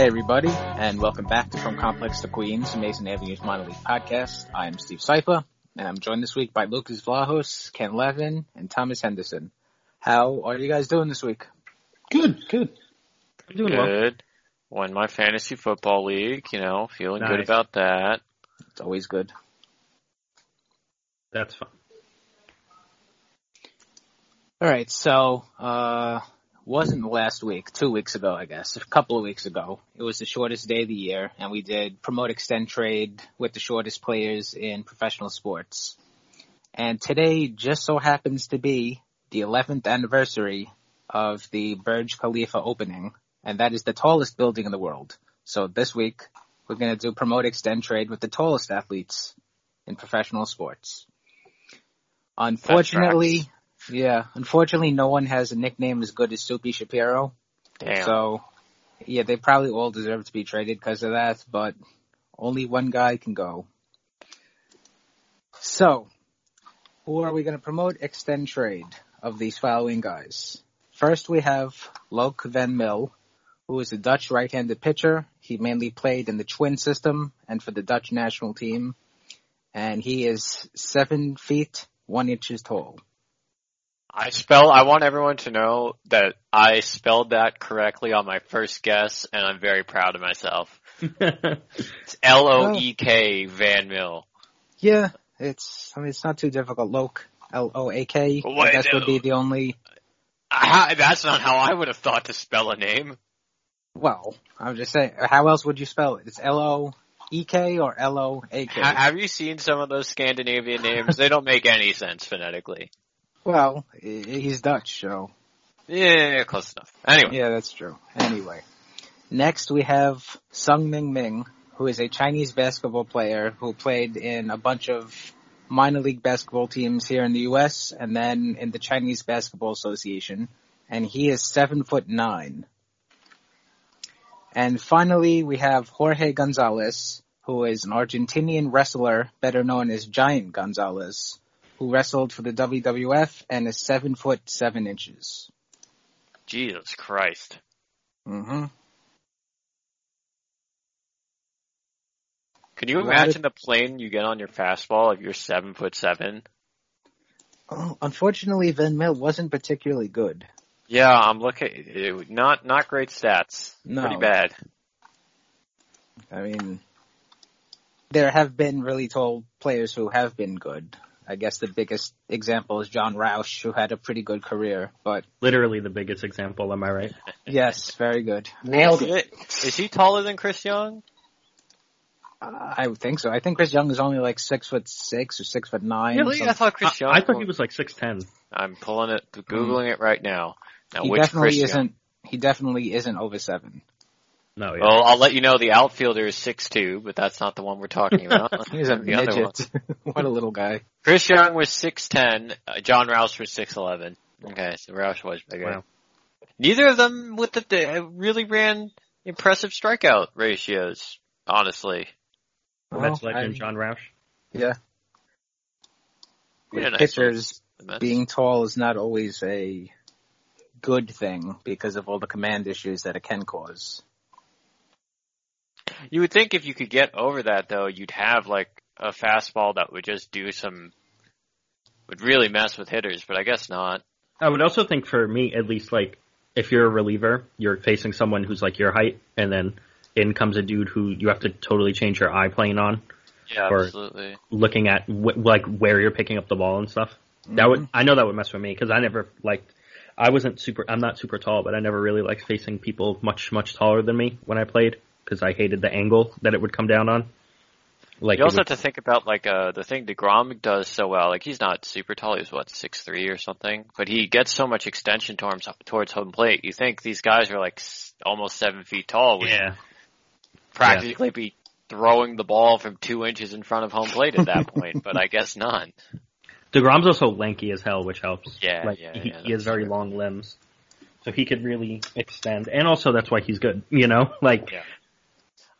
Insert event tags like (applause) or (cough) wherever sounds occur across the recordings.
Hey everybody, and welcome back to From Complex to Queens, Amazin' Avenue's Minor League Podcast. I am Steve Sypa, and I'm joined this week by Lucas Vlahos, Ken Levin, and Thomas Henderson. How are you guys doing this week? Good, good. I'm doing good. Well. Won my fantasy football league, you know, feeling nice. good about that. It's always good. That's fun. All right, so uh wasn't last week, two weeks ago, I guess, a couple of weeks ago. It was the shortest day of the year, and we did promote, extend, trade with the shortest players in professional sports. And today just so happens to be the 11th anniversary of the Burj Khalifa opening, and that is the tallest building in the world. So this week, we're going to do promote, extend, trade with the tallest athletes in professional sports. Unfortunately, yeah, unfortunately, no one has a nickname as good as Soupy Shapiro. Damn. So, yeah, they probably all deserve to be traded because of that, but only one guy can go. So, who are we going to promote, extend, trade of these following guys? First, we have Loek Van Mil, who is a Dutch right-handed pitcher. He mainly played in the twin system and for the Dutch national team. And he is seven feet, one inches tall. I spell, I want everyone to know that I spelled that correctly on my first guess and I'm very proud of myself. it's (laughs) L-O-E-K Van Mil. Yeah, it's, I mean, it's not too difficult. Loke, L-O-A-K. I guess would be the only. I, that's not how I would have thought to spell a name. Well, I'm just saying, how else would you spell it? It's L-O-E-K or L-O-A-K? Have you seen some of those Scandinavian names? they don't make any sense phonetically. Well, he's Dutch, so. Yeah, close enough. Anyway. Yeah, that's true. Anyway. Next we have Sun-Ming Ming, who is a Chinese basketball player who played in a bunch of minor league basketball teams here in the US and then in the Chinese Basketball Association. And he is seven foot nine. And finally we have Jorge Gonzalez, who is an Argentinian wrestler better known as Giant Gonzalez who wrestled for the WWF and is seven foot seven inches. Jesus Christ. Mm-hmm. Can you imagine the plane you get on your fastball if you're seven foot seven? Oh, unfortunately, Van Mil wasn't particularly good. Yeah, I'm looking. Not not great stats. No. Pretty bad. I mean, there have been really tall players who have been good. I guess the biggest example is Jon Rauch, who had a pretty good career, but literally the biggest example. Am I right? (laughs) yes, very good. Nailed it. Is he taller than Chris Young? Uh, I would think so. I think Chris Young is only like six foot six or six foot nine. Really? I thought Chris Young. I, I thought he was like six ten. I'm pulling it, googling mm. it right now. Now, he which definitely Chris isn't. Young? He definitely isn't over seven. No, yeah. Well, I'll let you know the outfielder is six two, but that's not the one we're talking (laughs) about. He's a (laughs) The other one. (laughs) what a little guy. Chris Young was six ten. Uh, Jon Rauch was six eleven. Okay, so Rauch was bigger. Wow. Neither of them with the, the really ran impressive strikeout ratios. Honestly, Mets Well, legend I- Jon Rauch. Yeah. Yeah, With nice pitchers being tall is not always a good thing because of all the command issues that it can cause. You would think if you could get over that though, you'd have like a fastball that would just do some, would really mess with hitters, but I guess not. I would also think for me, at least, like if you're a reliever, you're facing someone who's like your height, and then in comes a dude who you have to totally change your eye plane on, Yeah, Or- absolutely. looking at wh- like where you're picking up the ball and stuff. That would mm-hmm. I know that would mess with me because I never liked. I wasn't super. I'm not super tall, but I never really liked facing people much much taller than me when I played because I hated the angle that it would come down on. Like You also would- have to think about like uh the thing deGrom does so well. Like he's not super tall. He's what six three or something, but he gets so much extension towards towards home plate. You think these guys are like almost seven feet tall? Would yeah. practically be throwing the ball from two inches in front of home plate at that point. But I (laughs) guess not. deGrom's also lanky as hell, which helps. Yeah, like yeah, he, yeah, he has very true. long limbs, so he could really extend. And also, that's why he's good. You know, (laughs) like Yeah.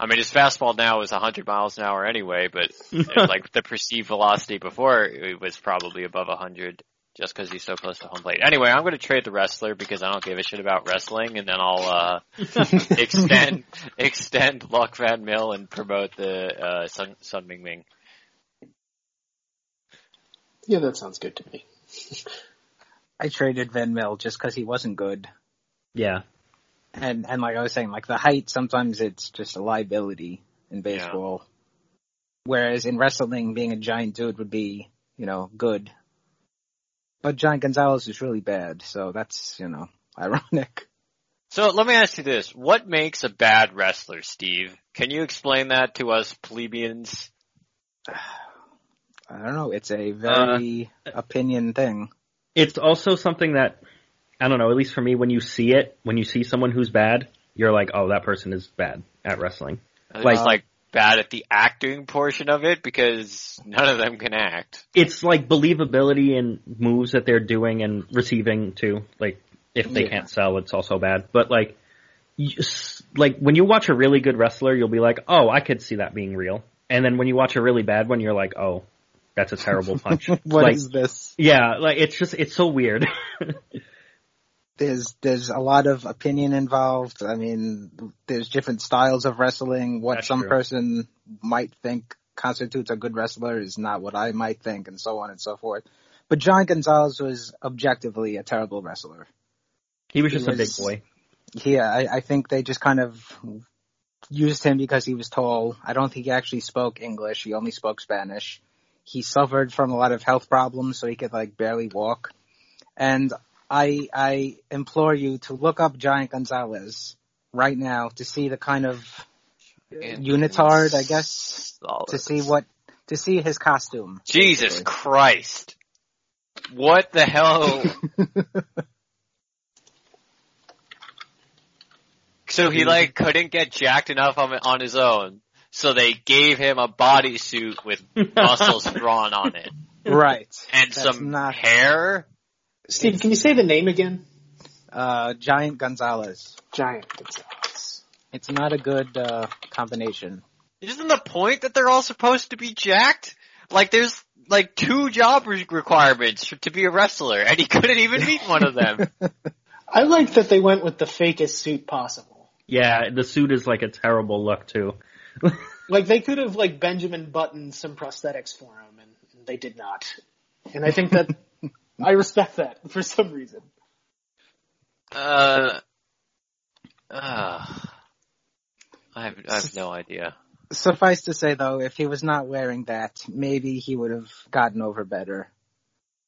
I mean, his fastball now is 100 miles an hour anyway, but (laughs) like the perceived velocity before it was probably above 100 just because he's so close to home plate. Anyway, I'm going to trade the wrestler because I don't give a shit about wrestling, and then I'll uh (laughs) extend extend Loek Van Mil and promote the uh Sun Sun Ming Ming. Yeah, that sounds good to me. I traded Van Mil just because he wasn't good. yeah, And and like I was saying, like the height sometimes it's just a liability in baseball. Whereas in wrestling, being a giant dude would be, you know, good. But Giant Gonzalez is really bad, so that's, you know, (laughs) ironic. So let me ask you this: What makes a bad wrestler, Steve? Can you explain that to us plebeians? (sighs) I don't know, it's a very uh, opinion thing. it's also something that I don't know. At least for me, when you see it, when you see someone who's bad, you're like, oh, that person is bad at wrestling. Like, Like- like bad at the acting portion of it because none of them can act. It's like believability and moves that they're doing and receiving too. Like if they Yeah. can't sell, it's also bad. But like, you like when you watch a really good wrestler, you'll be like, oh, I could see that being real. And then when you watch a really bad one, you're like, oh, that's a terrible (laughs) punch. What is like, this? yeah, like it's just it's so weird. (laughs) There's there's a lot of opinion involved. I mean, there's different styles of wrestling. What That's some true. person might think constitutes a good wrestler is not what I might think, and so on and so forth. But John Gonzalez was objectively a terrible wrestler. he was He just a big boy. Yeah, I, I think they just kind of used him because he was tall. I don't think he actually spoke English. He only spoke Spanish. He suffered from a lot of health problems, so he could like barely walk. And I I implore you to look up Giant Gonzalez right now to see the kind of unitard, I guess, to see what to see his costume. Jesus basically. Christ. What the hell? (laughs) so he like couldn't get jacked enough on, on his own. So they gave him a bodysuit with (laughs) muscles drawn on it. right. And That's some not- hair. Steve, can you say the name again? Uh, Giant Gonzalez. Giant Gonzalez. It's not a good uh, combination. Isn't the point that they're all supposed to be jacked? Like there's like two job re- requirements for, to be a wrestler and he couldn't even meet one of them. (laughs) I like that they went with the fakest suit possible. Yeah, the suit is like a terrible look too. (laughs) Like they could have like Benjamin buttoned some prosthetics for him, and they did not. And I think that I respect that (laughs) for some reason. Uh, uh, I have, I have no idea. Suffice to say though, if he was not wearing that, maybe he would have gotten over better.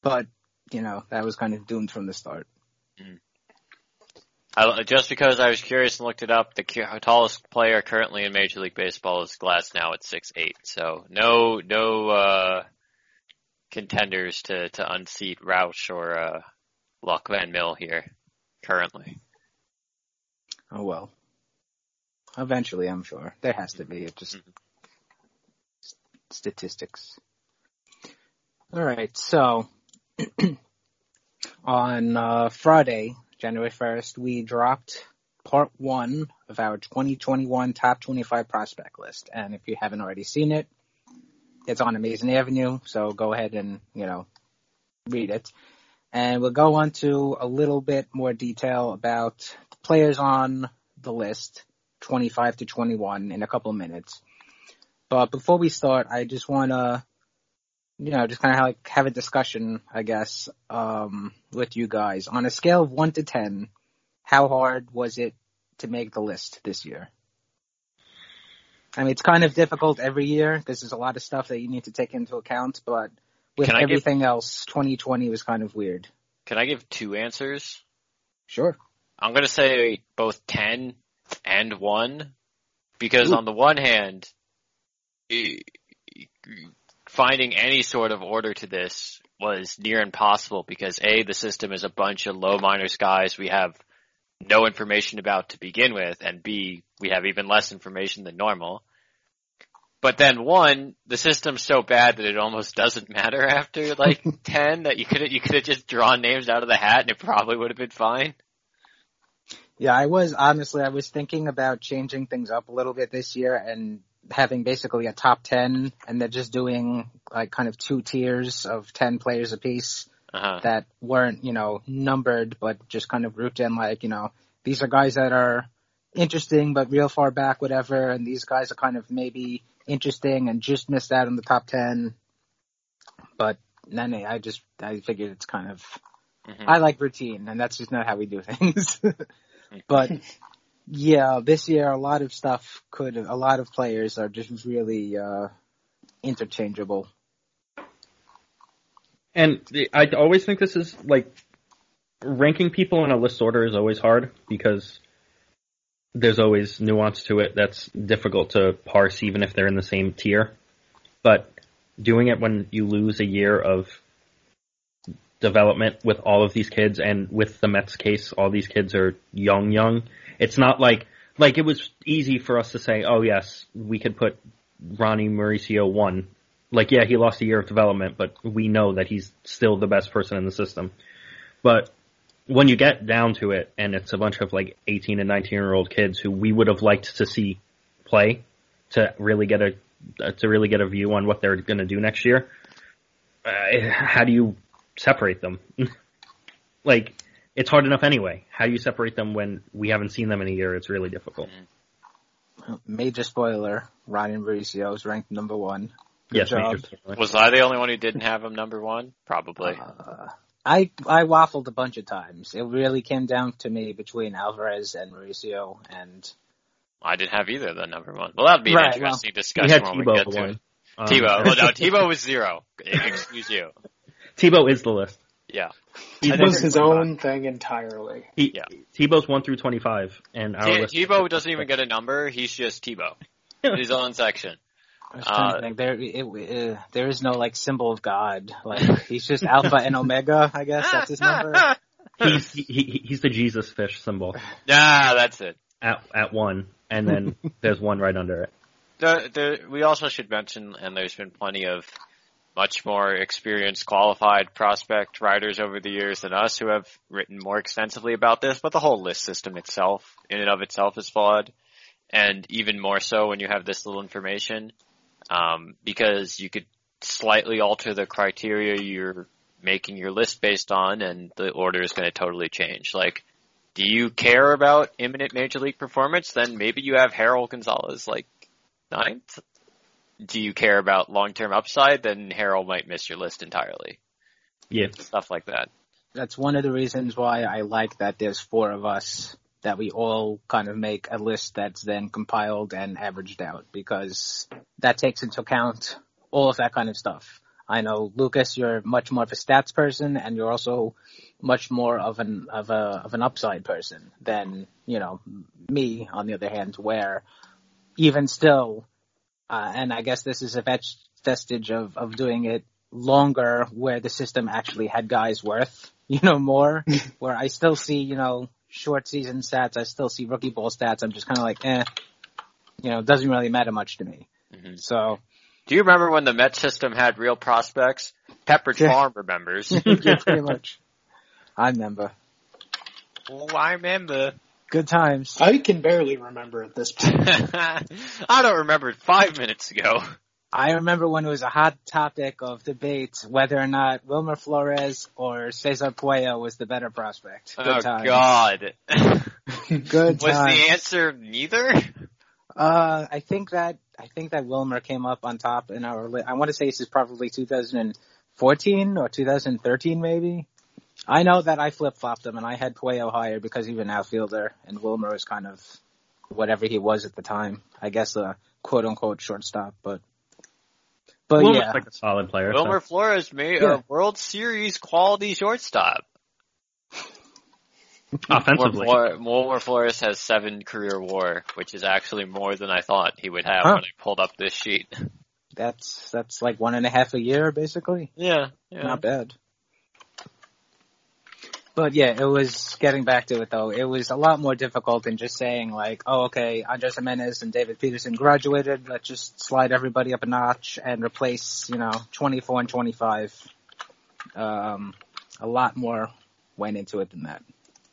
But, you know, that was kind of doomed from the start. I, just because I was curious and looked it up, the tallest player currently in Major League Baseball is Glasnow at six eight. So no, no uh, contenders to to unseat Rauch or uh, Loek Van Mil here currently. Oh well. Eventually, I'm sure there has to be. It just mm-hmm. statistics. All right, so (clears throat) on uh, Friday, January 1st, we dropped part one of our 2021 top 25 prospect list. And if you haven't already seen it, it's on Amazin' Avenue. So go ahead and, you know, read it. And we'll go on to a little bit more detail about players on the list, 25 to 21 in a couple of minutes. But before we start, I just want to you know, just kind of like have a discussion, I guess, um, with you guys on a scale of one to ten. How hard was it to make the list this year? I mean, it's kind of difficult every year because there's a lot of stuff that you need to take into account, but with everything give, else, 2020 was kind of weird. Can I give two answers? Sure. I'm going to say both 10 and 1 because Ooh. on the one hand, finding any sort of order to this was near impossible because A, the system is a bunch of low minors guys we have no information about to begin with, and B, we have even less information than normal. But then one, the system's so bad that it almost doesn't matter (laughs) after like (laughs) 10 that you could you could have just drawn names out of the hat and it probably would have been fine. Yeah, I was honestly I was thinking about changing things up a little bit this year and having basically a top 10 and they're just doing like kind of two tiers of 10 players apiece uh-huh. that weren't, you know, numbered, but just kind of grouped in like, you know, these are guys that are interesting, but real far back, whatever. And these guys are kind of maybe interesting and just missed out in the top 10. But then I just, I figured it's kind of, mm-hmm. I like routine and that's just not how we do things. (laughs) (laughs) but yeah, this year a lot of stuff could, a lot of players are just really, uh, interchangeable. And I always think this is like ranking people in a list order is always hard because there's always nuance to it that's difficult to parse even if they're in the same tier. But doing it when you lose a year of development with all of these kids and with the Mets case, all these kids are young, young it's not like like it was easy for us to say, oh yes, we could put Ronny Mauricio one. Like yeah, he lost a year of development, but we know that he's still the best person in the system. But when you get down to it, and it's a bunch of like 18 and 19 year old kids who we would have liked to see play to really get a to really get a view on what they're going to do next year. Uh, how do you separate them? (laughs) like it's hard enough anyway. How do you separate them when we haven't seen them in a year? It's really difficult. Major spoiler: Ryan Mauricio is ranked number one. Good yes, job. Was I the only one who didn't have him number one? Probably. Uh, I I waffled a bunch of times. It really came down to me between Alvarez and Mauricio, and I didn't have either the number one. Well, that'd be right, an interesting well, discussion when we get to it. Um, Tebow. (laughs) Well, no, Tebow was zero. Excuse you. Tebow is the list. Yeah. He does his own thing entirely. He, yeah. Tebow's one through twenty-five, and our T- Tebow doesn't even get a number. He's just Tebow. his own section. Uh, there, it, uh, there is no like symbol of God. Like he's just Alpha and Omega. I guess that's his number. (laughs) He's he, he, he's the Jesus fish symbol. Yeah, that's it. At at one, and then (laughs) there's one right under it. The, the, we also should mention, and there's been plenty of much more experienced, qualified prospect writers over the years than us who have written more extensively about this, but the whole list system itself, in and of itself, is flawed. And even more so when you have this little information, um, because you could slightly alter the criteria you're making your list based on and the order is going to totally change. Like, do you care about imminent major league performance? Then maybe you have Harold Gonzalez like ninth do you care about long-term upside, then Harold might miss your list entirely. Yeah. Stuff like that. That's one of the reasons why I like that there's four of us that we all kind of make a list that's then compiled and averaged out because that takes into account all of that kind of stuff. I know Lucas, you're much more of a stats person, and you're also much more of an of a of an upside person than you know me. On the other hand, where even still, uh, and I guess this is a vestige of of doing it longer, where the system actually had guys worth (laughs) you know more. (laughs) where I still see you know short season stats, I still see rookie ball stats. I'm just kind of like, eh, you know, it doesn't really matter much to me. Mm-hmm. So do you remember when the Met system had real prospects? Pepperidge yeah. Farm remembers. (laughs) yeah, pretty much. I remember. Oh, I remember. Good times. I can barely remember at this point. (laughs) I don't remember it five minutes ago. I remember when it was a hot topic of debate whether or not Wilmer Flores or Cesar Puello was the better prospect. Good oh times. God. (laughs) Good Was the answer neither? Uh, I think that I think that Wilmer came up on top in our. I want to say this is probably 2014 or 2013, maybe. I know that I flip flopped him and I had Puello higher because he's an outfielder and Wilmer was kind of whatever he was at the time. I guess a quote unquote shortstop, but but Wilmer's yeah, like a solid player. Wilmer so. Flores made yeah. a World Series quality shortstop. (laughs) Offensively, Wilmer Flores has seven career WAR, which is actually more than I thought he would have huh. when I pulled up this sheet. That's that's like one and a half a year, basically. Yeah, yeah. not bad. But yeah, it was getting back to it though. It was a lot more difficult than just saying like, oh, okay, Andres Gimenez and David Peterson graduated. Let's just slide everybody up a notch and replace, you know, 24 and 25. Um, a lot more went into it than that.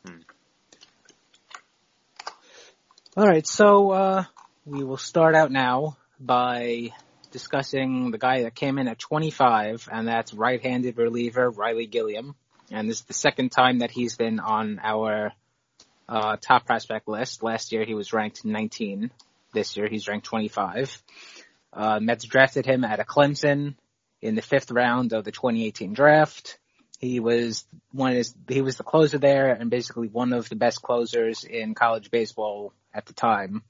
Hmm. All right, so uh, we will start out now by discussing the guy that came in at 25, and that's right-handed reliever Ryley Gilliam and this is the second time that he's been on our uh, top prospect list. Last year he was ranked 19. This year he's ranked 25. Uh, Mets drafted him at a Clemson in the fifth round of the 2018 draft. He was one of he was the closer there and basically one of the best closers in college baseball at the time.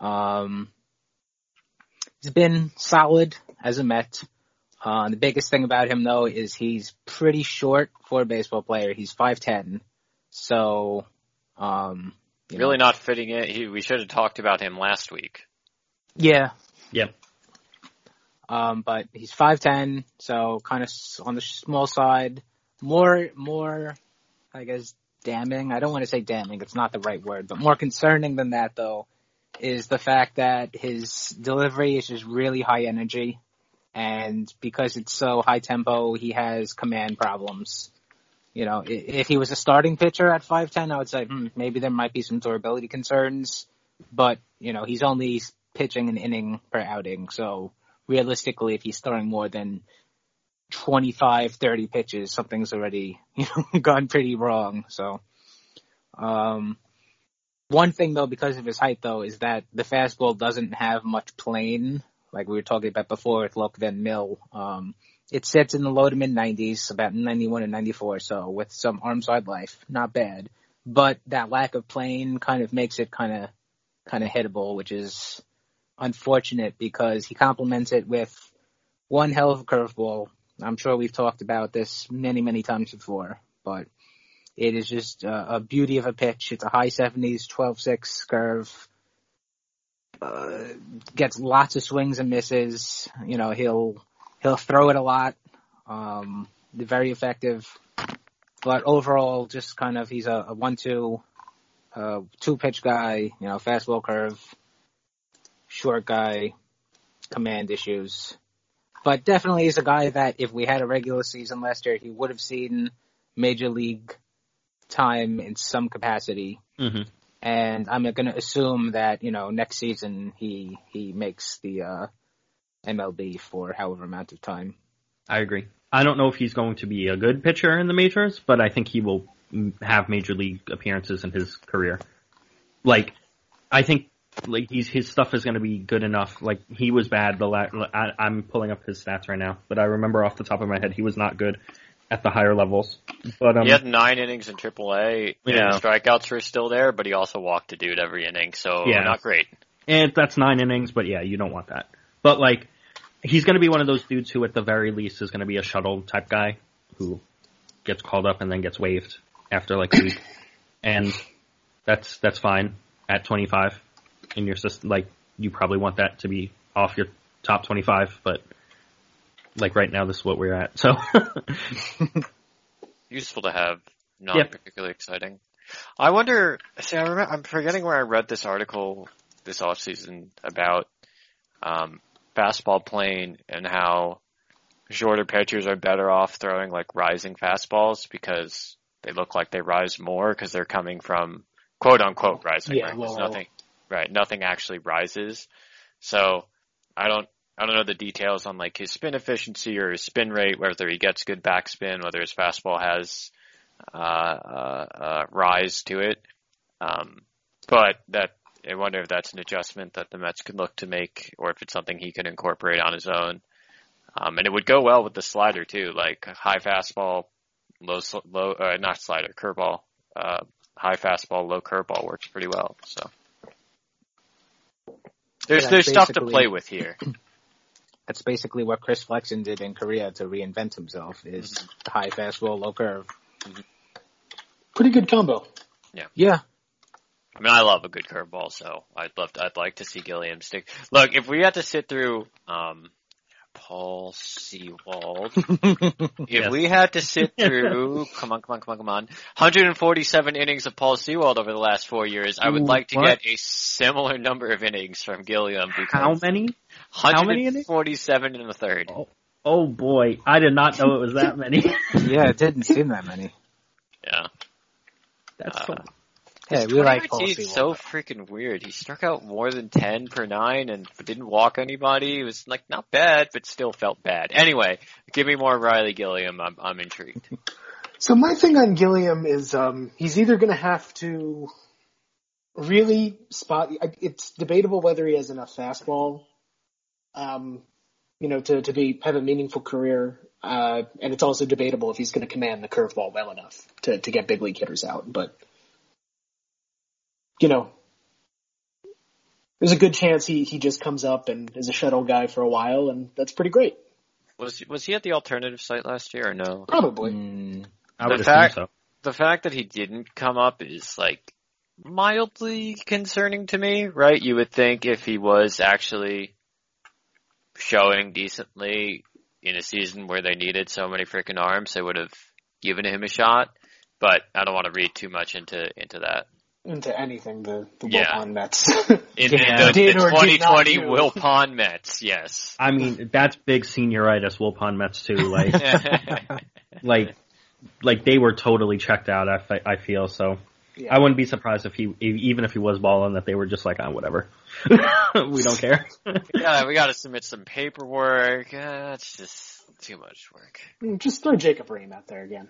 Um, he's been solid as a Met. Uh, the biggest thing about him though is he's pretty short for a baseball player. He's 5'10". So, um, really know. not fitting it. He, we should have talked about him last week. Yeah. Yep. Um, but he's 5'10", so kind of on the small side. More, more, I guess, damning. I don't want to say damning. It's not the right word, but more concerning than that though is the fact that his delivery is just really high energy and because it's so high tempo, he has command problems. You know, if he was a starting pitcher at 5'10, I would say hmm, maybe there might be some durability concerns, but you know, he's only pitching an inning per outing, so realistically, if he's throwing more than 25, 30 pitches, something's already (laughs) you know gone pretty wrong. So, um, one thing though, because of his height though, is that the fastball doesn't have much plane like we were talking about before with Loek Van Mil. Um, it sits in the low to mid 90s, about 91 and 94, so with some arm side life, not bad. But that lack of plane kind of makes it kind of kind of hittable, which is unfortunate because he complements it with one hell of a curveball. I'm sure we've talked about this many, many times before, but it is just a, a beauty of a pitch. It's a high 70s, 12-6 curve uh, gets lots of swings and misses. You know, he'll he'll throw it a lot. Um, very effective, but overall, just kind of he's a, a one-two, uh, two-pitch guy. You know, fastball curve, short guy, command issues. But definitely he's a guy that if we had a regular season last year, he would have seen major league time in some capacity. Mm-hmm and I'm going to assume that you know next season he he makes the uh, MLB for however amount of time. I agree. I don't know if he's going to be a good pitcher in the majors, but I think he will have major league appearances in his career. Like, I think like he's his stuff is going to be good enough. Like he was bad the la- I, I'm pulling up his stats right now, but I remember off the top of my head he was not good at the higher levels. But um, he had nine innings in AAA. Yeah, strikeouts were still there, but he also walked a dude every inning, so yeah. not great. And that's nine innings, but yeah, you don't want that. But like, he's going to be one of those dudes who, at the very least, is going to be a shuttle type guy who gets called up and then gets waived after like a week, (coughs) and that's that's fine at 25 in your system. Like you probably want that to be off your top 25, but like right now, this is what we're at. So (laughs) Useful to have, not Yep. particularly exciting. I wonder. See, I remember, I'm forgetting where I read this article this off season about um, fastball playing and how shorter pitchers are better off throwing like rising fastballs because they look like they rise more because they're coming from quote unquote rising. Yeah, right? 'Cause well- nothing, right? Nothing actually rises. So I don't. I don't know the details on like his spin efficiency or his spin rate, whether he gets good backspin, whether his fastball has uh, uh, uh, rise to it. Um, but that I wonder if that's an adjustment that the Mets could look to make, or if it's something he can incorporate on his own. Um, and it would go well with the slider too, like high fastball, low, low, uh, not slider, curveball, uh, high fastball, low curveball works pretty well. So there's Yeah, there's stuff to play with here. (clears throat) That's basically what Chris Flexen did in Korea to reinvent himself is high fastball, low curve. Pretty good combo. Yeah. Yeah. I mean, I love a good curveball, so I'd love to, I'd like to see Gilliam stick. Look, if we had to sit through, um, Paul Sewald, (laughs) if Yes. we had to sit (laughs) through, come on, come on, come on, come on, 147 innings of Paul Sewald over the last four years, I would Ooh, like to what? get a similar number of innings from Gilliam how many? how many innings? 147 in the third. Oh, oh boy, I did not know it was that many. (laughs) Yeah, it didn't seem that many. Yeah. That's uh, so, Hey, we like Paul 2019 is so freaking weird. He struck out more than 10 per nine and didn't walk anybody. It was like not bad, but still felt bad. Anyway, give me more Ryley Gilliam. I'm, I'm intrigued. (laughs) So my thing on Gilliam is um, he's either going to have to really spot. It's debatable whether he has enough fastball, um, you know, to to be have a meaningful career, uh, and it's also debatable if he's going to command the curveball well enough to to get big league hitters out. But you know, there's a good chance he he just comes up and is a shuttle guy for a while, and that's pretty great. Was was he at the alternative site last year or no? Probably. Mm, I would The assume fact- so. The fact that he didn't come up is like mildly concerning to me, right? You would think if he was actually showing decently in a season where they needed so many freaking arms, they would have given him a shot. But I don't want to read too much into into that. Into anything the the Yeah. Wilpon Mets. (laughs) In, in Yeah. the, Did the or did not 2020 do. Wilpon Mets, yes. I mean, that's big senioritis, Wilpon Mets too. Like, (laughs) (laughs) like, like they were totally checked out. I, fe- I feel so. Yeah. I wouldn't be surprised if he, even if he was balling, that they were just like, ah, whatever. we don't care. yeah, we got to submit some paperwork. Uh, that's just too much work. Just throw Jacob Rhame out there again.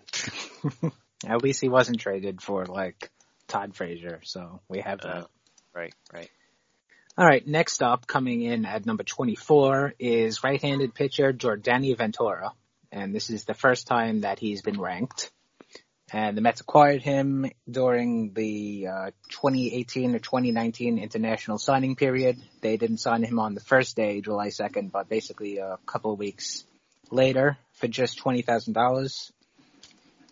at least he wasn't traded for like Todd Frazier, so we have that. Uh, right, right. All right, next up, coming in at number 24 is right-handed pitcher Jordany Ventura, and this is the first time that he's been ranked. And the Mets acquired him during the uh, 2018 or 2019 international signing period. They didn't sign him on the first day, July 2nd, but basically a couple of weeks later for just $20,000.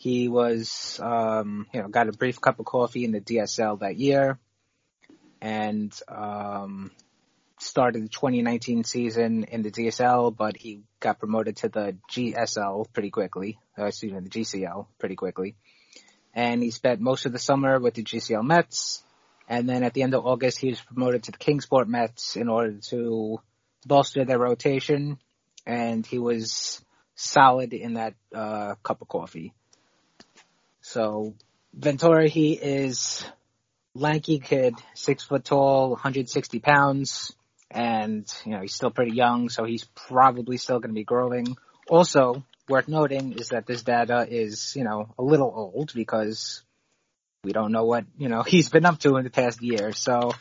He was, um, you know, got a brief cup of coffee in the DSL that year and um, started the 2019 season in the DSL, but he got promoted to the GSL pretty quickly. Uh, excuse me, the GCL pretty quickly. And he spent most of the summer with the GCL Mets. And then at the end of August, he was promoted to the Kingsport Mets in order to bolster their rotation. And he was solid in that uh, cup of coffee. So Ventura, he is lanky kid, six foot tall, 160 pounds, and you know he's still pretty young, so he's probably still going to be growing. Also, worth noting is that this data is you know a little old because we don't know what you know (laughs) he's been up to in the past year. So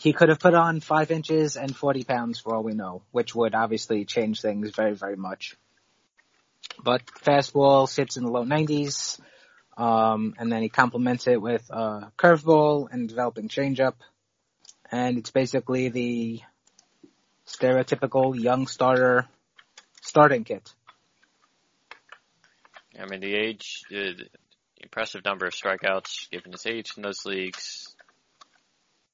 he could have put on five inches and 40 pounds for all we know, which would obviously change things very very much. But fastball sits in the low 90s. Um, and then he complements it with a curveball and developing changeup. And it's basically the stereotypical young starter starting kit. I mean, the age, uh, the impressive number of strikeouts given his age in those leagues.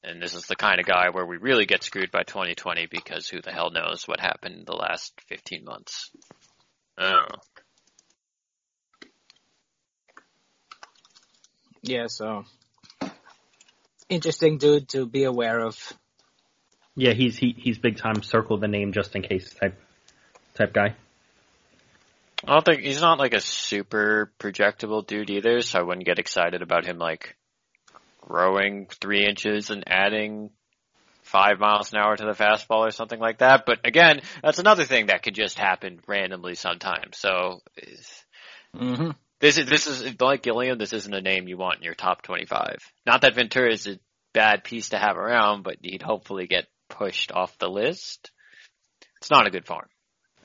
And this is the kind of guy where we really get screwed by 2020 because who the hell knows what happened in the last 15 months. Oh. Yeah, so interesting dude to be aware of. Yeah, he's he, he's big time. Circle the name just in case type type guy. I don't think he's not like a super projectable dude either, so I wouldn't get excited about him like growing three inches and adding five miles an hour to the fastball or something like that. But again, that's another thing that could just happen randomly sometimes. So Mm-hmm. This is this is like Gilliam. This isn't a name you want in your top twenty-five. Not that Ventura is a bad piece to have around, but he'd hopefully get pushed off the list. It's not a good farm,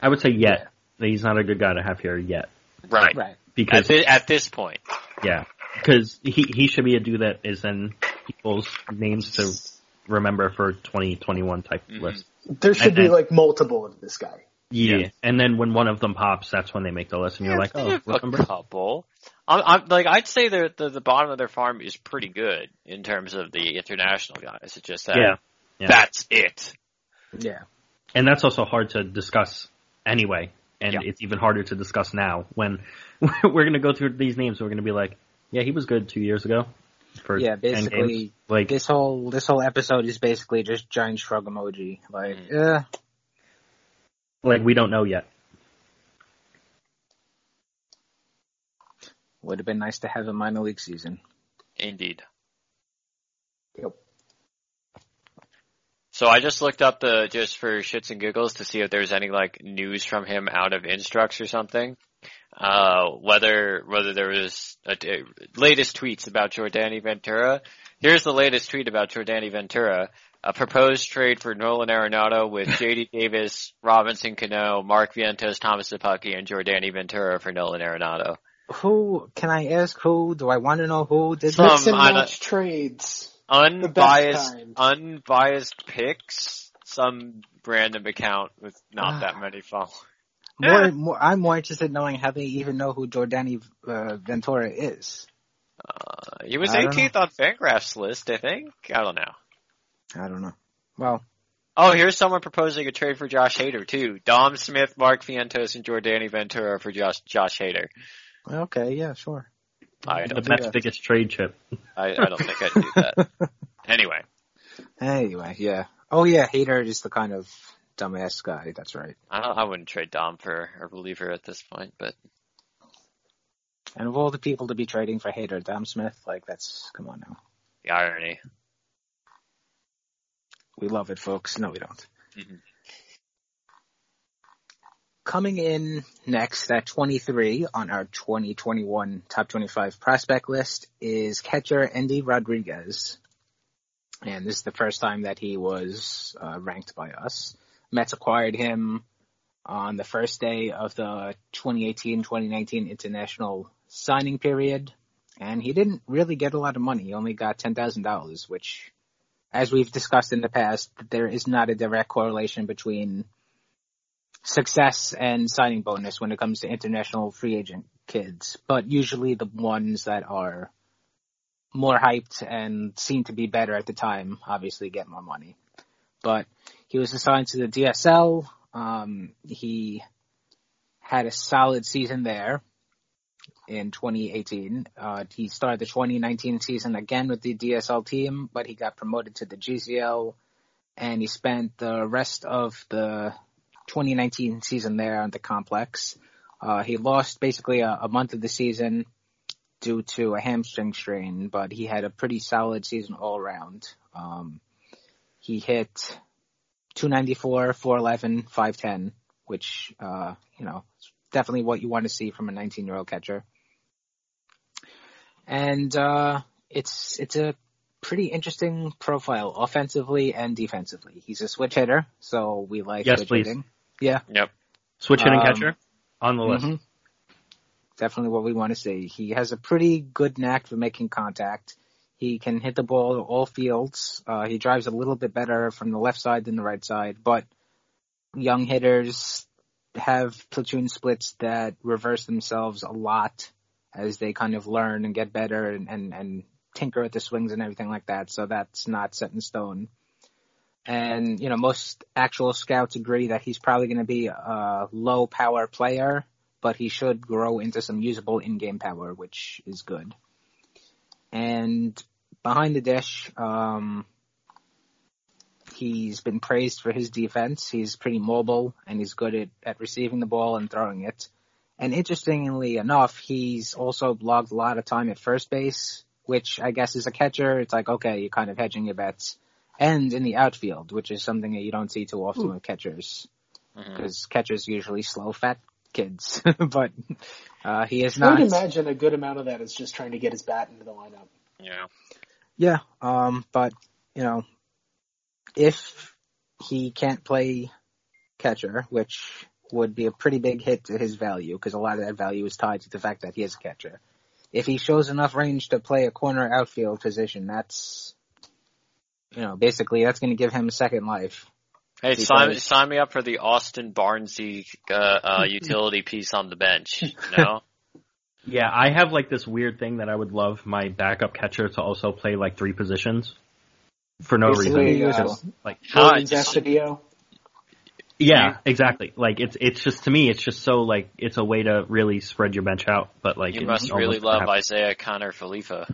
I would say yet. He's not a good guy to have here yet. right? Right. At, Because at this point, yeah, because he he should be a dude that is in people's names to remember for 2021 type Mhm. list. There should And- be and- like multiple of this guy. Yeah. Yeah. and then when one of them pops, that's when they make the list, and you're like, oh, a remember? couple. I'm, I'm like I'd say the, the the bottom of their farm is pretty good in terms of the international guys. It's just that Yeah, yeah. that's it. Yeah. and that's also hard to discuss anyway. And Yeah. it's even harder to discuss now when (laughs) we're going to go through these names. We're going to be like, yeah, he was good two years ago. For Yeah, 10 basically like this whole this whole episode is basically just giant shrug emoji. Like, Mm. Yeah, like we don't know yet. would have been nice to have a minor league season. Indeed. Yep. So I just looked up the just for shits and giggles to see if there's any like news from him out of Instructs or something. Uh, whether whether there was a, a- latest tweets about Jordany Ventura. Here's the latest tweet about Jordany Ventura. A proposed trade for Nolan Arenado with (laughs) J.D. Davis, Robinson Cano, Mark Vientos, Thomas Szapucki, and Jordany Ventura for Nolan Arenado. Who can I ask? Who do I want to know? Who did Some- this? Mix and I don't- match trades. unbiased unbiased picks some random account with not that many followers More, (laughs) more, I'm more interested in knowing how they even know who Jordany uh, Ventura is. uh, he was I 18th on fangraphs list i think i don't know I don't know. Well, oh here's someone proposing a trade for josh hader too dom smith mark vientos and jordany ventura for josh josh hader okay, yeah, sure. I The don't, Mets' yeah. biggest trade chip. (laughs) I, I don't think i'd do that (laughs) anyway Anyway, yeah. Oh yeah, Hader is the kind of dumbass guy. That's right. I, don't, I wouldn't trade dom for a reliever at this point but And of all the people to be trading for Hader, Dom Smith, like that's come on now. the irony We love it, folks. No, we don't. Mhm. Coming in next at 23 on our 2021 top 25 prospect list is catcher Andy Rodriguez. And this is the first time that he was uh, ranked by us. Mets acquired him on the first day of the 2018-2019 international signing period. And he didn't really get a lot of money. He only got $10,000, which as we've discussed in the past, there is not a direct correlation between success and signing bonus when it comes to international free agent kids. But usually the ones that are more hyped and seem to be better at the time obviously get more money. But he was assigned to the DSL. Um, he had a solid season there in 2018. Uh, he started the 2019 season again with the DSL team, but he got promoted to the GCL and he spent the rest of the 2019 season there on the complex. Uh, he lost basically a, a month of the season due to a hamstring strain, but he had a pretty solid season all around. Um, he hit 294, 411, 510, which, uh, you know, definitely what you want to see from a 19 year old catcher. And, uh, it's, it's a pretty interesting profile offensively and defensively. He's a switch hitter, so we like Yes, switch please. hitting. Yeah. yep Switch hitting Um, catcher on the list. Mhm. Definitely what we want to see. He has a pretty good knack for making contact. He can hit the ball to all fields. Uh, he drives a little bit better from the left side than the right side, but young hitters have platoon splits that reverse themselves a lot as they kind of learn and get better and, and, and tinker at the swings and everything like that. So that's not set in stone. And, you know, most actual scouts agree that he's probably going to be a low power player, but he should grow into some usable in-game power, which is good. And behind the dish, um, he's been praised for his defense. He's pretty mobile and he's good at, at receiving the ball and throwing it. And interestingly enough, he's also logged a lot of time at first base, which I guess is a catcher. It's like, okay, you're kind of hedging your bets. And in the outfield, which is something that you don't see too often Ooh. with catchers. Because mm-hmm. catchers usually slow, fat kids. (laughs) but uh, he is not. I would imagine a good amount of that is just trying to get his bat into the lineup. Yeah. Yeah, um, but, you know, if he can't play catcher, which would be a pretty big hit to his value because a lot of that value is tied to the fact that he is a catcher. If he shows enough range to play a corner outfield position, that's, you know, basically that's going to give him a second life. Hey, sign, sign me up for the Austin Barnesy uh, uh, (laughs) utility piece on the bench. You know? (laughs) yeah, I have like this weird thing that I would love my backup catcher to also play like three positions for no Basically, reason. Uh, like how video. Yeah, exactly. Like it's it's just to me, it's just so like it's a way to really spread your bench out. But like you must really love Isiah Kiner-Falefa.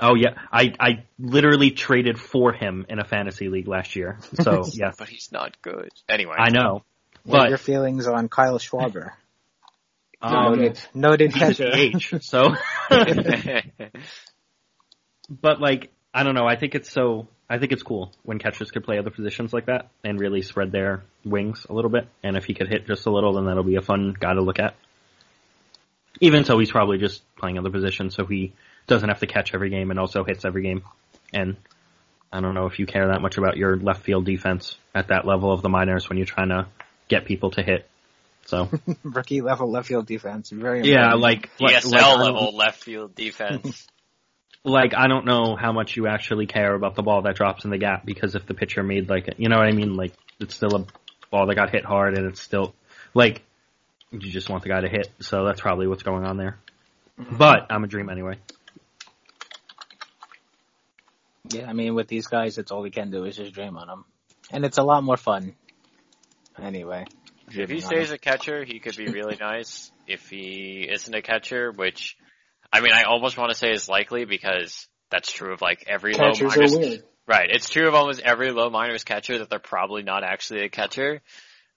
Oh yeah, I I literally traded for him in a fantasy league last year. So (laughs) yeah, but he's not good. Anyway, I know. What but your feelings on Kyle Schwarber? (laughs) Um, noted, noted catcher. so, (laughs) but like I don't know. I think it's so I think it's cool when catchers could play other positions like that and really spread their wings a little bit. And if he could hit just a little, then that'll be a fun guy to look at. Even so, he's probably just playing other positions, so he doesn't have to catch every game and also hits every game. And I don't know if you care that much about your left field defense at that level of the minors when you're trying to get people to hit. So (laughs) rookie level left field defense, very yeah, like ESL like, level um, left field defense. (laughs) like I don't know how much you actually care about the ball that drops in the gap because if the pitcher made like you know what I mean, like it's still a ball that got hit hard and it's still like you just want the guy to hit. So that's probably what's going on there. But I'm a dream anyway. Yeah, I mean with these guys, it's all we can do is just dream on them, and it's a lot more fun. Anyway. If he stays a catcher, he could be really (laughs) nice. If he isn't a catcher, which I mean, I almost want to say is likely because that's true of like every Catchers low minors. Are. Right. It's true of almost every low minors catcher that they're probably not actually a catcher.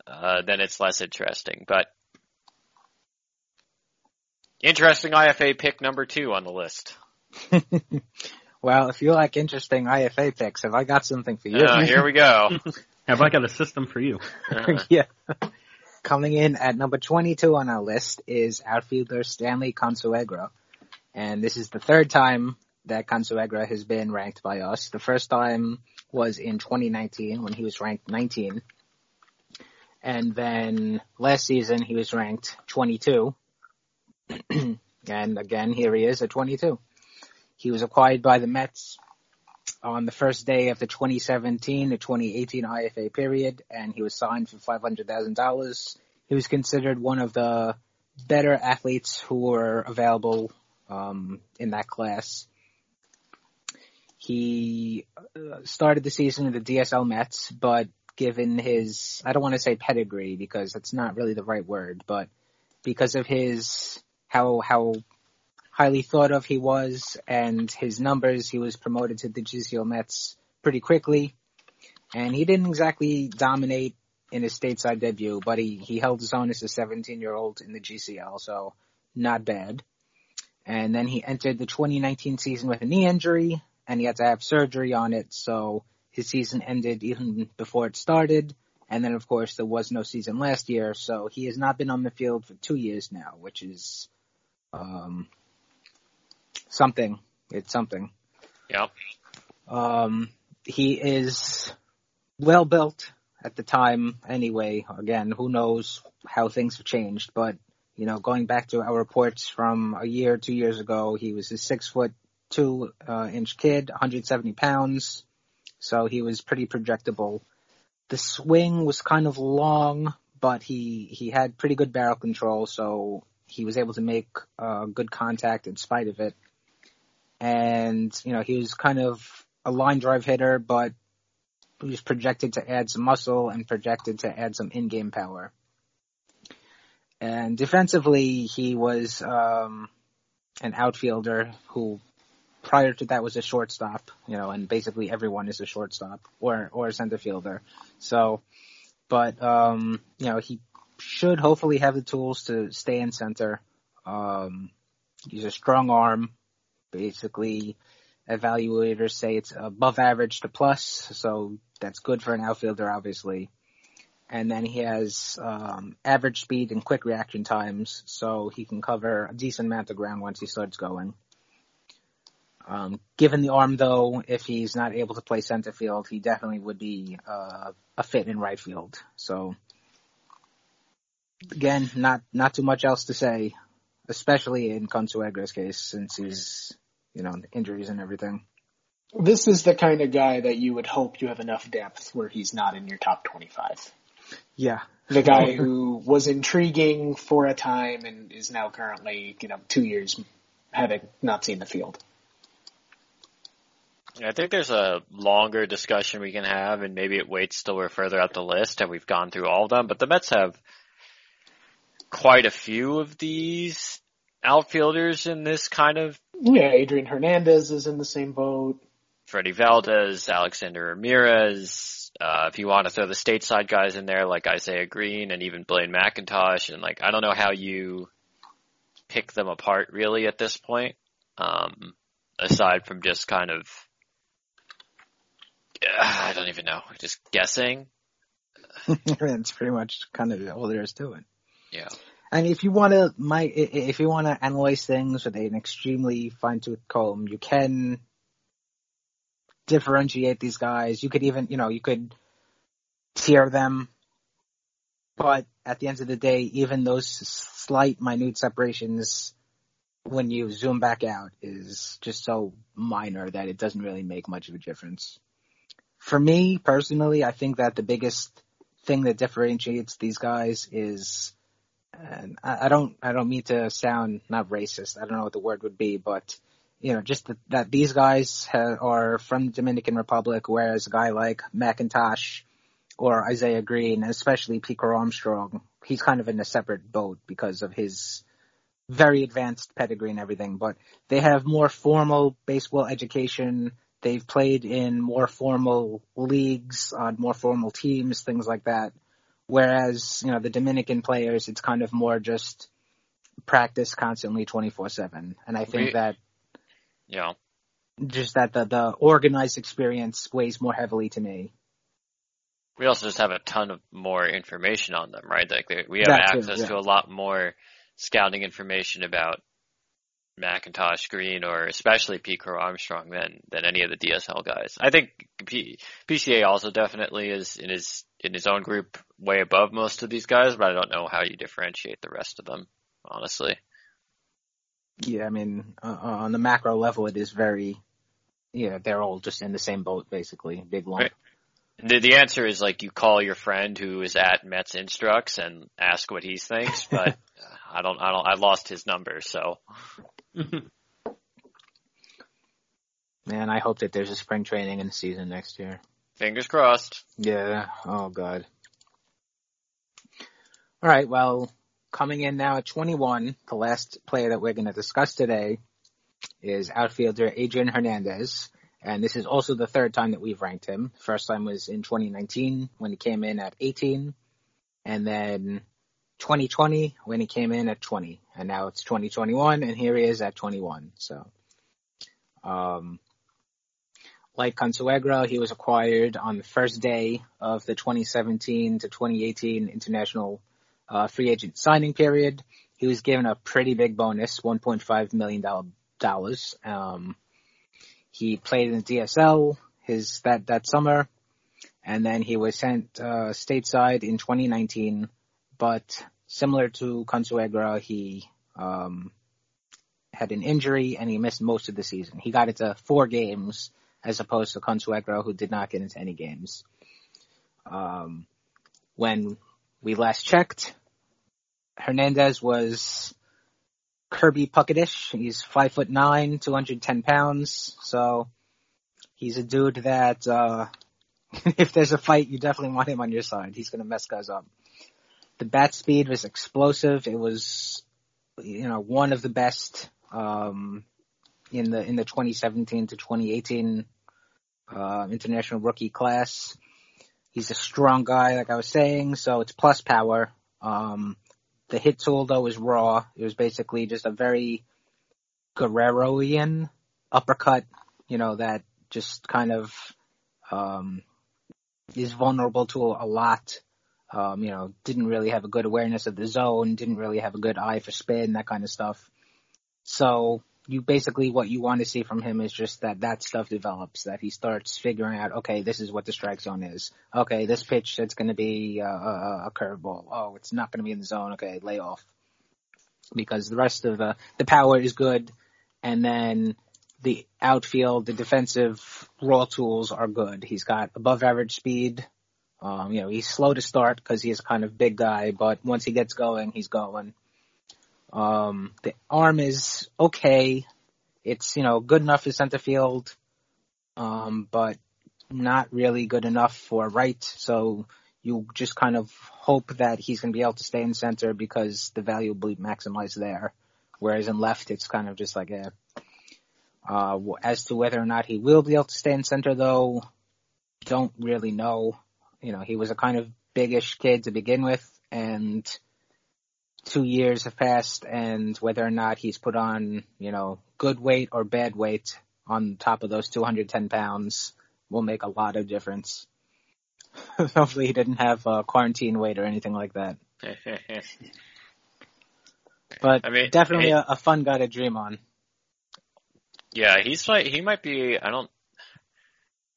Uh, then it's less interesting. But interesting IFA pick number two on the list. (laughs) well, if you like interesting IFA picks, have I got something for you? Uh, here we go. (laughs) have I got a system for you? (laughs) yeah. Coming in at number 22 on our list is outfielder Stanley Consuegra. And this is the third time that Consuegra has been ranked by us. The first time was in 2019 when he was ranked 19. And then last season he was ranked 22. (clears throat) and again, here he is at 22. He was acquired by the Mets on the first day of the 2017 to 2018 IFA period, and he was signed for $500,000. He was considered one of the better athletes who were available um, in that class. He uh, started the season with the DSL Mets, but given his, I don't want to say pedigree because that's not really the right word, but because of his, how, how highly thought of he was and his numbers, he was promoted to the GCL Mets pretty quickly. And he didn't exactly dominate in his stateside debut, but he, he held his own as a 17 year old in the GCL, so not bad. And then he entered the 2019 season with a knee injury and he had to have surgery on it. So his season ended even before it started. And then of course there was no season last year. So he has not been on the field for two years now, which is, um, something. It's something. Yep. Um, he is well built at the time anyway. Again, who knows how things have changed, but you know, going back to our reports from a year, two years ago, he was a six foot two uh, inch kid, 170 pounds. So he was pretty projectable. The swing was kind of long, but he he had pretty good barrel control, so he was able to make uh, good contact in spite of it. And you know he was kind of a line drive hitter, but he was projected to add some muscle and projected to add some in-game power. And defensively, he was um, an outfielder who, prior to that, was a shortstop. You know, and basically everyone is a shortstop or or a center fielder. So, but um, you know, he should hopefully have the tools to stay in center. Um, he's a strong arm. Basically, evaluators say it's above average to plus, so that's good for an outfielder, obviously. And then he has um, average speed and quick reaction times, so he can cover a decent amount of ground once he starts going. Um, given the arm, though, if he's not able to play center field, he definitely would be uh, a fit in right field. So, again, not not too much else to say, especially in Consuegra's case, since he's you know injuries and everything. This is the kind of guy that you would hope you have enough depth where he's not in your top 25. Yeah. The guy (laughs) who was intriguing for a time and is now currently, you know, two years having not seen the field. I think there's a longer discussion we can have, and maybe it waits till we're further up the list and we've gone through all of them. But the Mets have quite a few of these outfielders in this kind of. Yeah, Adrian Hernandez is in the same boat. Freddie Valdez, Alexander Ramirez. Uh, if you want to throw the stateside guys in there, like Isaiah Greene and even Blaine McIntosh, and like I don't know how you pick them apart really at this point. Um, aside from just kind of I don't even know. Just guessing. (laughs) That's pretty much kind of all there is to it. Yeah. And if you want to, my if you want to analyze things with an extremely fine tooth comb, you can differentiate these guys. You could even, you know, you could tier them. But at the end of the day, even those slight, minute separations, when you zoom back out, is just so minor that it doesn't really make much of a difference for me personally, I think that the biggest thing that differentiates these guys is, and I, I don't, I don't mean to sound not racist. I don't know what the word would be, but you know, just that, that these guys ha- are from the Dominican Republic, whereas a guy like McIntosh or Isaiah Greene, especially Pete Crow-Armstrong, he's kind of in a separate boat because of his very advanced pedigree and everything. But they have more formal baseball education They've played in more formal leagues, on more formal teams, things like that. Whereas, you know, the Dominican players, it's kind of more just practice constantly 24-7. And I think we, that, yeah, just that the, the organized experience weighs more heavily to me. We also just have a ton of more information on them, right? Like we have that access too, yeah. to a lot more scouting information about McIntosh Greene, or especially Crow-Armstrong than than any of the DSL guys. I think P, PCA also definitely is in his in his own group way above most of these guys, but I don't know how you differentiate the rest of them, honestly. Yeah, I mean, uh, on the macro level, it is very, yeah, they're all just in the same boat, basically, big lump. Right. The, the answer is like you call your friend who is at Mets Instructs and ask what he thinks, (laughs) but I don't, I don't, I lost his number, so (laughs) Man, I hope that there's a spring training in the season next year. Fingers crossed. Yeah. Oh god. All right. Well, coming in now at 21, the last player that we're going to discuss today is outfielder Adrian Hernandez. And this is also the third time that we've ranked him. First time was in 2019 when he came in at 18. And then 2020 when he came in at 20, and now it's 2021, and here he is at 21. So, um, like Consuegra, he was acquired on the first day of the 2017 to 2018 international uh, free agent signing period. He was given a pretty big bonus, 1.5 million dollars. Um, he played in the DSL his that that summer, and then he was sent uh, stateside in 2019 but similar to Consuegra, he um, had an injury and he missed most of the season. He got into four games as opposed to Consuegra, who did not get into any games. Um, when we last checked, Hernandez was Kirby Puckettish. He's five foot nine, 210 pounds. So he's a dude that, uh, (laughs) if there's a fight, you definitely want him on your side. He's going to mess guys up. The bat speed was explosive. It was, you know, one of the best, um, in the, in the 2017 to 2018, uh, international rookie class. He's a strong guy, like I was saying, so it's plus power. Um, the hit tool though is raw. It was basically just a very Guerreroian uppercut, you know, that just kind of um, is vulnerable to a lot. Um, you know, didn't really have a good awareness of the zone, didn't really have a good eye for spin, that kind of stuff. So you basically what you want to see from him is just that that stuff develops, that he starts figuring out, okay, this is what the strike zone is. Okay, this pitch it's going to be a, a, a curveball. Oh, it's not going to be in the zone. Okay, lay off. Because the rest of the the power is good, and then the outfield, the defensive raw tools are good. He's got above average speed. Um, you know, he's slow to start because he's a kind of big guy, but once he gets going, he's going. Um, the arm is okay. It's, you know, good enough for center field, um, but not really good enough for right. So you just kind of hope that he's going to be able to stay in center because the value will be maximized there. Whereas in left, it's kind of just like a, uh, as to whether or not he will be able to stay in center though, don't really know. You know, he was a kind of biggish kid to begin with and two years have passed and whether or not he's put on, you know, good weight or bad weight on top of those 210 pounds will make a lot of difference. (laughs) Hopefully he didn't have uh, quarantine weight or anything like that. (laughs) but I mean, definitely a, a fun guy to dream on. Yeah, he's like, he might be, I don't,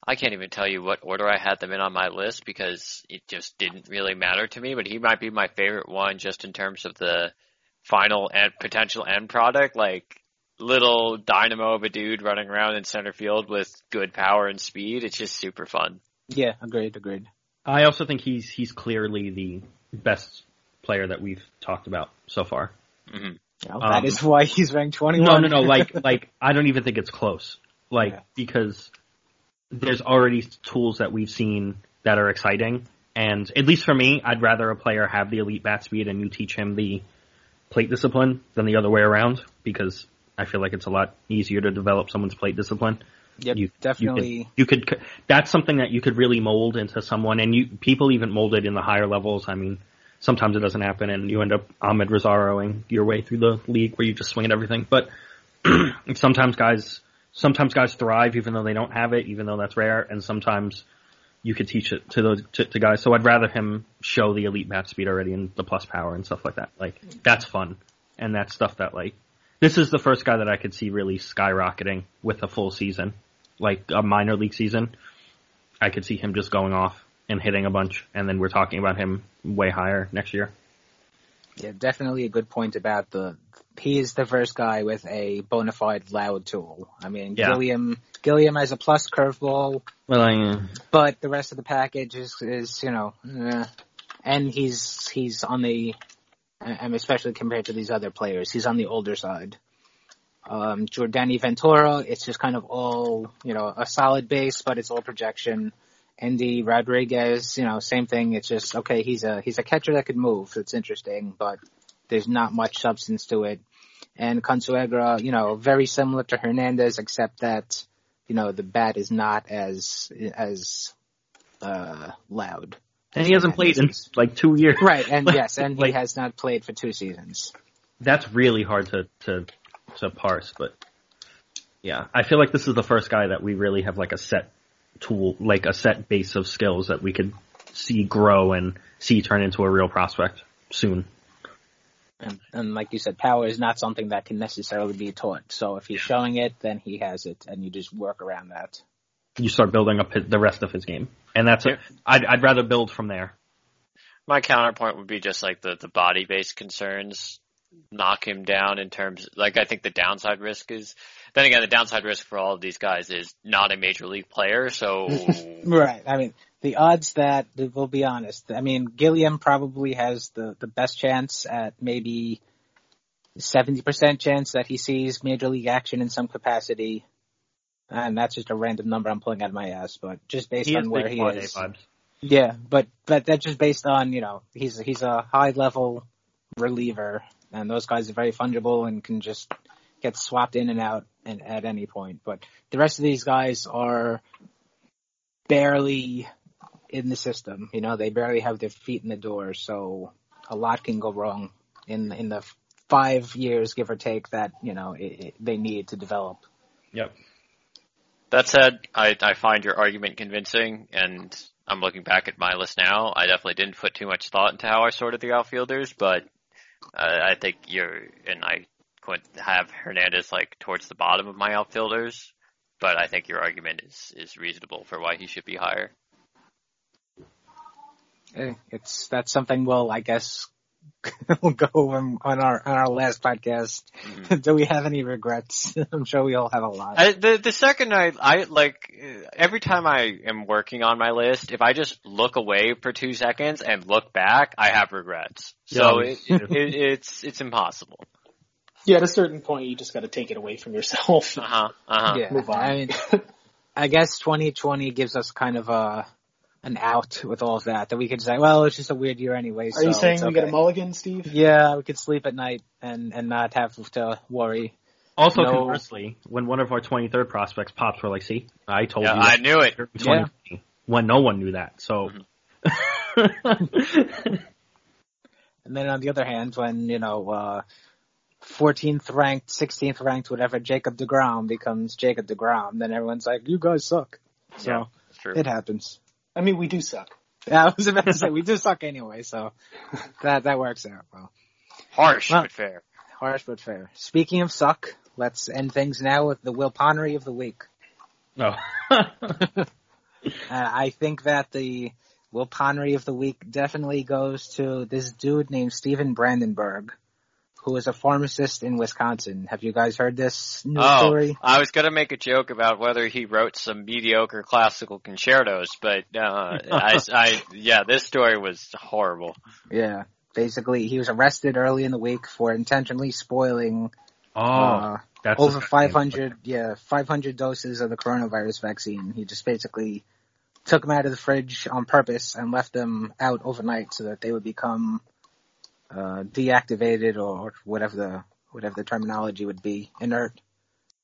I can't even tell you what order I had them in on my list because it just didn't really matter to me. But he might be my favorite one just in terms of the final and potential end product. Like little dynamo of a dude running around in center field with good power and speed. It's just super fun. Yeah, agreed, agreed. I also think he's he's clearly the best player that we've talked about so far. Mm-hmm. Well, that um, is why he's ranked 21. No, no, no. Like, like I don't even think it's close. Like yeah. because there's already tools that we've seen that are exciting. And at least for me, I'd rather a player have the elite bat speed and you teach him the plate discipline than the other way around because I feel like it's a lot easier to develop someone's plate discipline. Yep, you, definitely. You could, you could, that's something that you could really mold into someone, and you people even mold it in the higher levels. I mean, sometimes it doesn't happen, and you end up Amed Rosarioing your way through the league where you just swing at everything. But (clears throat) sometimes guys sometimes guys thrive even though they don't have it, even though that's rare, and sometimes you could teach it to those to, to guys. So I'd rather him show the elite bat speed already and the plus power and stuff like that. Like that's fun, and that's stuff that like this is the first guy that I could see really skyrocketing with a full season, like a minor league season. I could see him just going off and hitting a bunch, and then we're talking about him way higher next year. Yeah, definitely a good point about the he is the first guy with a bona fide loud tool. I mean, yeah. Gilliam Gilliam has a plus curveball, well, I, but the rest of the package is is you know, eh. and he's he's on the, and especially compared to these other players, he's on the older side. Um, Jordany Ventura, it's just kind of all you know a solid base, but it's all projection. Andy Rodriguez, you know, same thing. It's just okay. He's a he's a catcher that could move. It's interesting, but there's not much substance to it. And Consuegra, you know, very similar to Hernandez, except that, you know, the bat is not as, as, uh, loud. And he hasn't played in like two years. Right, and (laughs) yes, and like, he has not played for two seasons. That's really hard to, to, to parse, but yeah, I feel like this is the first guy that we really have like a set tool, like a set base of skills that we could see grow and see turn into a real prospect soon. And, and like you said, power is not something that can necessarily be taught. So if he's showing it, then he has it, and you just work around that. You start building up his, the rest of his game, and that's it. I'd, I'd rather build from there. My counterpoint would be just like the the body based concerns. Knock him down in terms like I think the downside risk is then again the downside risk for all of these guys is not a major league player so (laughs) right. I mean the odds that we'll be honest I mean Gilliam probably has the the best chance at maybe 70% chance that he sees major league action in some capacity. And that's just a random number I'm pulling out of my ass but just based He on where he is. yeah but but that's just based on you know he's he's a high level reliever and those guys are very fungible and can just get swapped in and out and at any point. But the rest of these guys are barely in the system. You know, they barely have their feet in the door, so a lot can go wrong in in the five years, give or take, that you know it, it, they need to develop. Yep. That said, I, I find your argument convincing, and I'm looking back at my list now. I definitely didn't put too much thought into how I sorted the outfielders, but I think you're, and I have Hernandez like towards the bottom of my outfielders, but I think your argument is is reasonable for why he should be higher. It's that's something we'll, I guess, (laughs) go over on our on our last podcast. (laughs) Do we have any regrets? (laughs) I'm sure we all have a lot. I, the the second I I like every time I am working on my list, if I just look away for two seconds and look back, I have regrets. So Yeah, it, me it, it's it's impossible. Yeah, at a certain point, you just got to take it away from yourself. Uh huh. Uh huh. yeah, Move on. I mean, I guess 2020 gives us kind of a an out with all of that. That we could say, well, it's just a weird year anyway. Are so you saying it's we get a mulligan, Steve? Yeah, we could sleep at night and and not have to worry. Also, No. conversely, when one of our 23rd prospects pops, we're like, see, I told Yeah, you. I knew it. in 2020, When no one knew that. So. (laughs) And then on the other hand, when you know. uh 14th ranked, 16th ranked, whatever, Jacob deGrom becomes Jacob deGrom, then everyone's like, you guys suck. So, Yeah, true. it happens. I mean, we do suck. (laughs) Yeah, I was about to (laughs) say, we do suck anyway, so (laughs) that, that works out well. Harsh Well- but fair. Harsh but fair. Speaking of suck, let's end things now with the Wilponery of the week. no. Uh, I think that the Wilponery of the week definitely goes to this dude named Steven Brandenburg, who is a pharmacist in Wisconsin. Have you guys heard this news Oh, story? I was gonna make a joke about whether he wrote some mediocre classical concertos, but uh, I, I, yeah, this story was horrible. Yeah. Basically, he was arrested early in the week for intentionally spoiling oh, uh, that's over 500, yeah, 500 doses of the coronavirus vaccine. He just basically took them out of the fridge on purpose and left them out overnight so that they would become uh, deactivated or whatever the whatever the terminology would be, inert.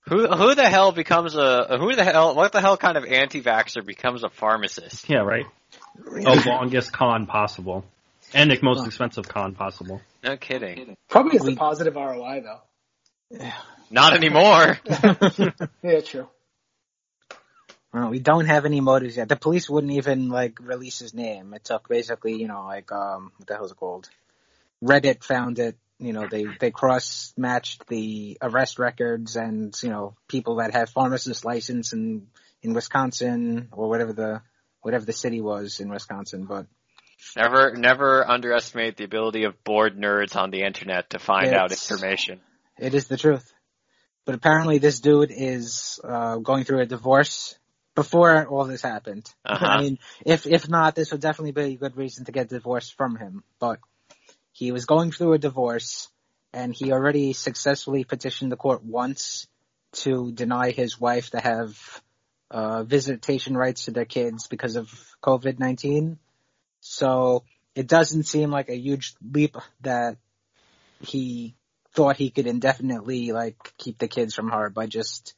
Who who the hell becomes a who the hell what the hell kind of anti-vaxxer becomes a pharmacist? Yeah, right. The longest con possible. And the most expensive con possible. No kidding. Probably has We- a positive ROI though. Not anymore. (laughs) (laughs) Yeah, true. Well, we don't have any motives yet. The police wouldn't even like release his name. It took basically, you know, like um, what the hell's it called? Reddit found it. You know, they they cross matched the arrest records and you know people that have pharmacist license in in Wisconsin or whatever the whatever the city was in Wisconsin. But never never underestimate the ability of bored nerds on the internet to find out information. It is the truth. But apparently this dude is uh, going through a divorce before all this happened. Uh-huh. I mean, if if not, this would definitely be a good reason to get divorced from him. But he was going through a divorce, and he already successfully petitioned the court once to deny his wife to have uh, visitation rights to their kids because of COVID nineteen. So it doesn't seem like a huge leap that he thought he could indefinitely like keep the kids from her by just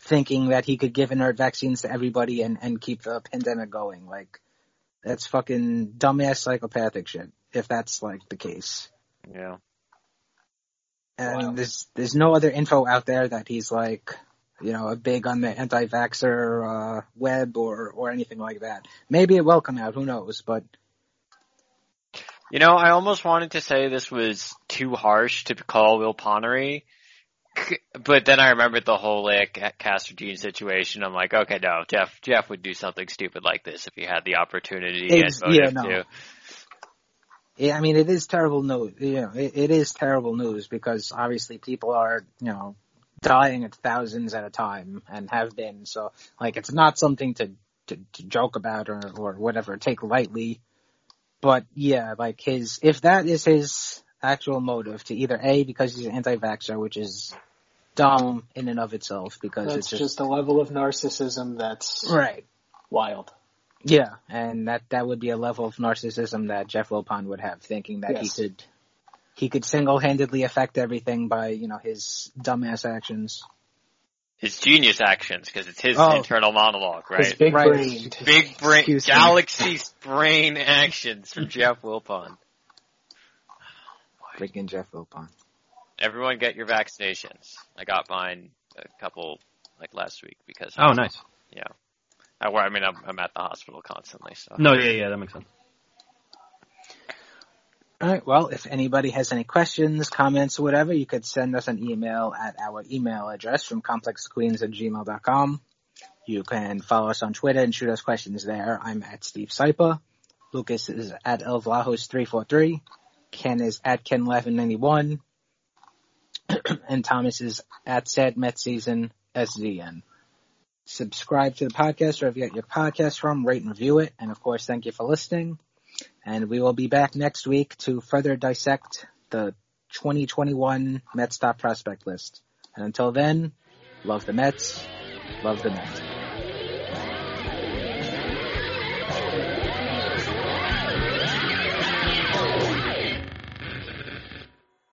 thinking that he could give inert vaccines to everybody and, and keep the pandemic going. Like that's fucking dumbass psychopathic shit, if that's like the case. Yeah. And Wow. there's there's no other info out there that he's like you know, a big on the anti-vaxer uh, web or or anything like that. Maybe it will come out, who knows? But You know, I almost wanted to say this was too harsh to call Wilponery, but then I remembered the whole like Castergine situation. I'm like, okay, no, Jeff, Jeff would do something stupid like this if he had the opportunity Ex- and yeah, no. to. Yeah, I mean, it is terrible news. You know, it, it is terrible news because obviously people are, you know, dying at thousands at a time and have been. So, like, it's not something to to, to joke about or or whatever, take lightly. But yeah, like his, if that is his actual motive to either a because he's an anti-vaxxer, which is dumb in and of itself because That's it's just, just a level of narcissism that's right. wild. Yeah, and that that would be a level of narcissism that Jeff Wilpon would have, thinking that Yes. he could he could single-handedly affect everything by you know his dumbass actions. His genius actions, because it's his Oh. internal monologue, His right? big Right. brained. Big brain, Excuse me. galaxy brain actions from Jeff Wilpon. (sighs) Freaking Jeff Wilpon. Everyone get your vaccinations. I got mine a couple, like last week, because, Oh, nice. yeah. I, well, I mean, I'm, I'm at the hospital constantly, so. No, yeah, yeah, that makes sense. All right. Well, if anybody has any questions, comments, or whatever, you could send us an email at our email address from complexqueens at gmail.com. You can follow us on Twitter and shoot us questions there. I'm at Steve Sypa. Lucas is at elvlajos343. Ken is at Ken1191. (clears throat) and Thomas is at Sad Met Season SZN. Subscribe to the podcast wherever you get your podcast from, rate and review it, and of course, thank you for listening. And we will be back next week to further dissect the 2021 Mets top prospect list. And until then, love the Mets, love the Mets.